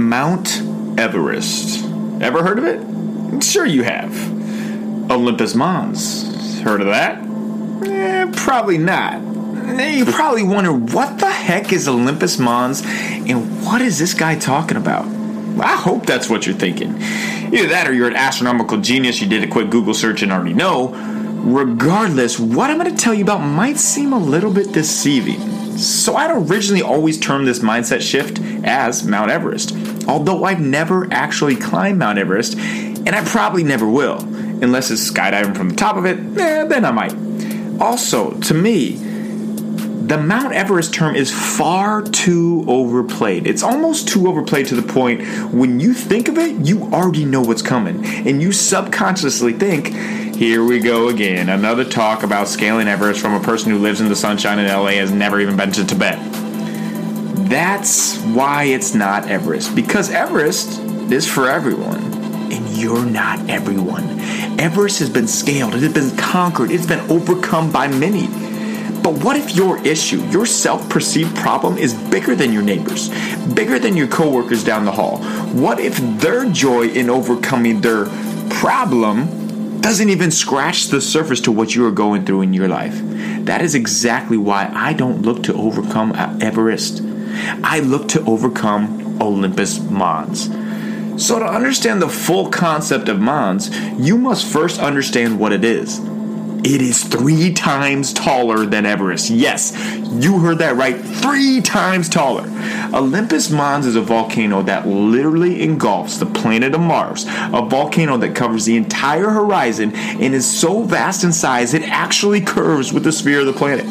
Mount Everest. Ever heard of it? Sure, you have. Olympus Mons. Heard of that? Eh, probably not. Eh, You probably wonder what the heck is Olympus Mons and what is this guy talking about? I hope that's what you're thinking. Either that or you're an astronomical genius, you did a quick Google search and already know. Regardless, what I'm going to tell you about might seem a little bit deceiving. So I'd originally always termed this mindset shift as Mount Everest, although I've never actually climbed Mount Everest, and I probably never will, unless it's skydiving from the top of it, eh, then I might. Also, to me, the Mount Everest term is far too overplayed. It's almost too overplayed to the point when you think of it, you already know what's coming. And you subconsciously think, here we go again. Another talk about scaling Everest from a person who lives in the sunshine in LA has never even been to Tibet. That's why it's not Everest. Because Everest is for everyone. And you're not everyone. Everest has been scaled, it has been conquered, it's been overcome by many. But what if your issue, your self perceived problem, is bigger than your neighbors, bigger than your coworkers down the hall? What if their joy in overcoming their problem doesn't even scratch the surface to what you are going through in your life? That is exactly why I don't look to overcome Everest. I look to overcome Olympus Mons. So, to understand the full concept of Mons, you must first understand what it is. It is three times taller than Everest. Yes, you heard that right. Three times taller. Olympus Mons is a volcano that literally engulfs the planet of Mars, a volcano that covers the entire horizon and is so vast in size it actually curves with the sphere of the planet.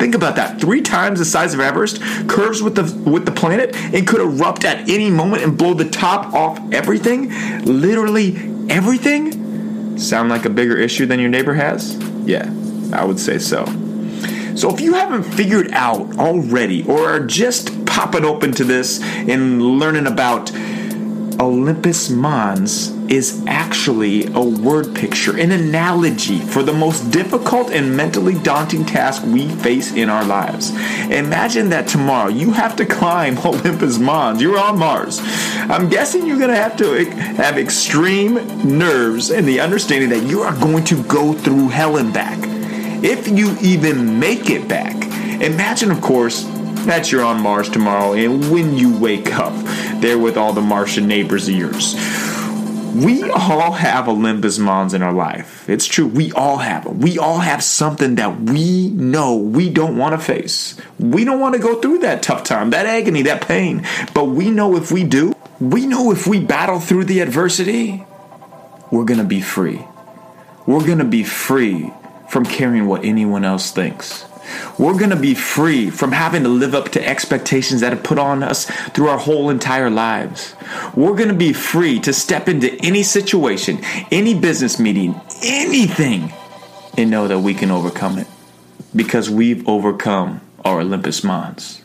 Think about that. Three times the size of Everest, curves with the with the planet, and could erupt at any moment and blow the top off everything. Literally everything. Sound like a bigger issue than your neighbor has? Yeah, I would say so. So if you haven't figured out already, or are just popping open to this and learning about Olympus Mons is actually a word picture, an analogy for the most difficult and mentally daunting task we face in our lives. Imagine that tomorrow you have to climb Olympus Mons. You're on Mars. I'm guessing you're going to have to have extreme nerves and the understanding that you are going to go through hell and back. If you even make it back. Imagine, of course, that you're on Mars tomorrow, and when you wake up, there with all the Martian neighbors of yours. We all have Olympus Mons in our life. It's true. We all have them. We all have something that we know we don't want to face. We don't want to go through that tough time, that agony, that pain. But we know if we do, we know if we battle through the adversity, we're going to be free. We're going to be free from caring what anyone else thinks. We're going to be free from having to live up to expectations that have put on us through our whole entire lives. We're going to be free to step into any situation, any business meeting, anything, and know that we can overcome it because we've overcome our Olympus Mons.